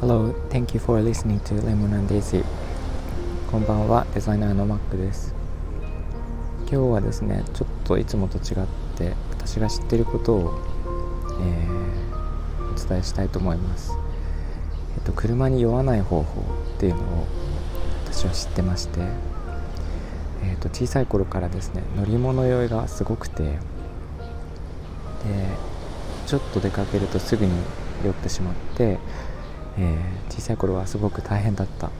Hello, thank you for listening to Lemon and Daisy. こんばんは、デザイナーのマックです。今日はですね、ちょっといつもと違って私が知っていることを、えー、お伝えしたいと思います。えっと、車に酔わない方法っていうのを私は知ってまして。えっと、小さい頃からですね乗り物酔いがすごくてでちょっと出かけるとすぐに酔ってしまってえー、小さい頃はすごく大変だった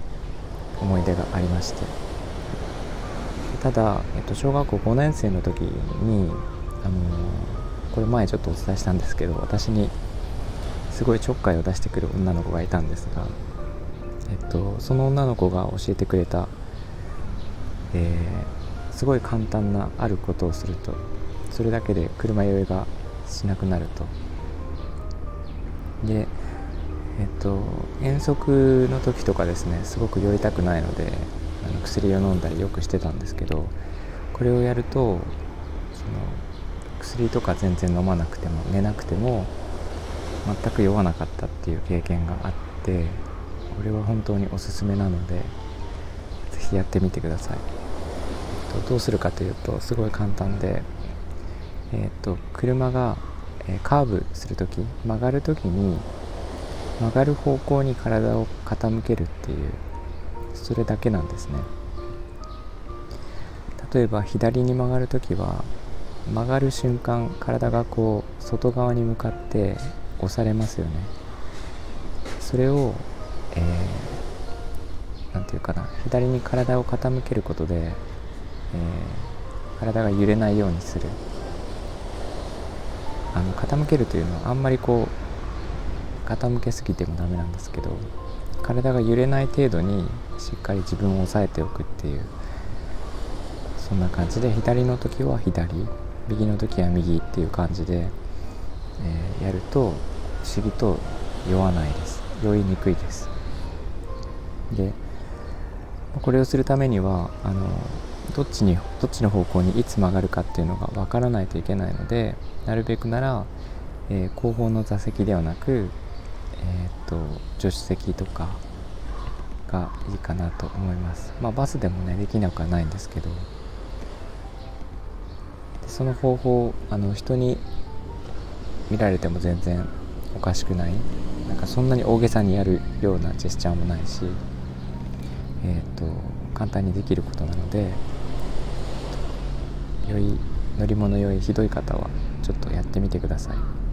思い出がありまして。ただ、えっと、小学校5年生の時に、あのー、これ前ちょっとお伝えしたんですけど私にすごいちょっかいを出してくる女の子がいたんですが、えっと、その女の子が教えてくれた、えー、すごい簡単なあることをするとそれだけで車酔いがしなくなると。でえっと、遠足の時とかですねすごく酔いたくないのであの薬を飲んだりよくしてたんですけどこれをやるとその薬とか全然飲まなくても寝なくても全く酔わなかったっていう経験があってこれは本当におすすめなので是非やってみてください、えっと、どうするかというとすごい簡単で、えっと、車がえカーブする時曲がる時に曲がる方向に体を傾けるっていうそれだけなんですね。例えば左に曲がる時は曲がる瞬間体がこう外側に向かって押されますよね。それをえー、て言うかな左に体を傾けることで、えー、体が揺れないようにする。あの傾けるというのはあんまりこう傾けすぎてもダメなんですけど体が揺れない程度にしっかり自分を抑えておくっていうそんな感じで左の時は左右の時は右っていう感じで、えー、やると不思議と酔わないです。酔いにくいです。でこれをするためにはあのどっちにどっちの方向にいつ曲がるかっていうのが分からないといけないのでなるべくなら、えー、後方の座席ではなくえーと、助手席とかがいいかなと思います、まあ、バスでもねできなくはないんですけど。その方法あの人に見られても全然おかしくない。なんかそんなに大げさにやるようなジェスチャーもないし、えー、と簡単にできることなので良い乗り物酔いひどい方はちょっとやってみてください。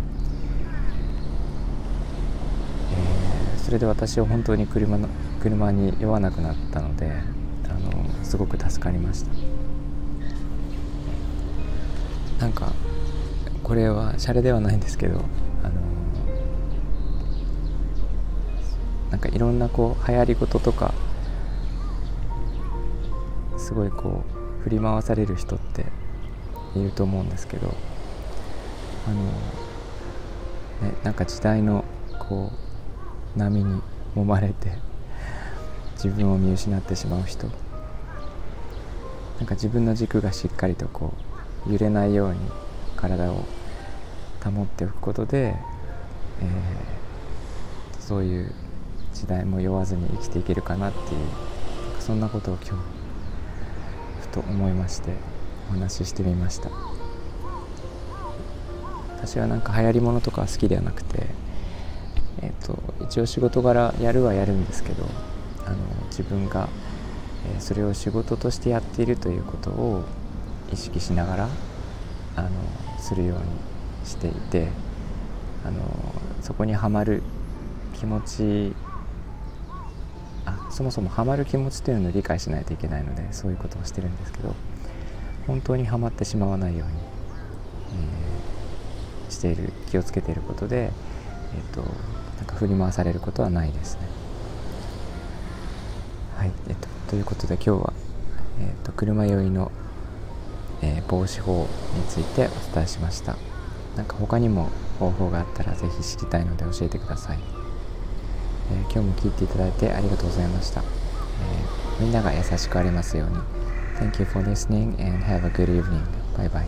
それで私は本当に車の車に酔わなくなったのであのすごく助かりましたなんかこれはシャレではないんですけどあのなんかいろんなこう流行り事とかすごいこう振り回される人っていると思うんですけどあの、ね、なんか時代のこう波に揉まれて自分を見失ってしまう人。なんか自分の軸がしっかりとこう揺れないように体を保っておくことで、えー、そういう時代も酔わずに生きていけるかなっていうそんなことを今日ふと思いまして。話ししてみました。私はなんか流行りものとか好きではなくてえーと、一応仕事柄やるはやるんですけどあの自分が、え、それを仕事としてやっているということを意識しながらあのするようにしていてあのそこにはまる気持ちあそもそもハマる気持ちというのを理解しないといけないのでそういうことをしてるんですけど本当にはまってしまわないように、えー、している気をつけていることで、えーとなんか振り回されることはないですね。はい、えっと、ということで今日は、えっと、車酔いの、えー、防止法についてお伝えしました。なんか他にも方法があったらぜひ知りたいので教えてください。えー、今日も聞いていただいてありがとうございました。えー、みんなが優しくありますように。Thank you for listening and have a good evening. Bye bye.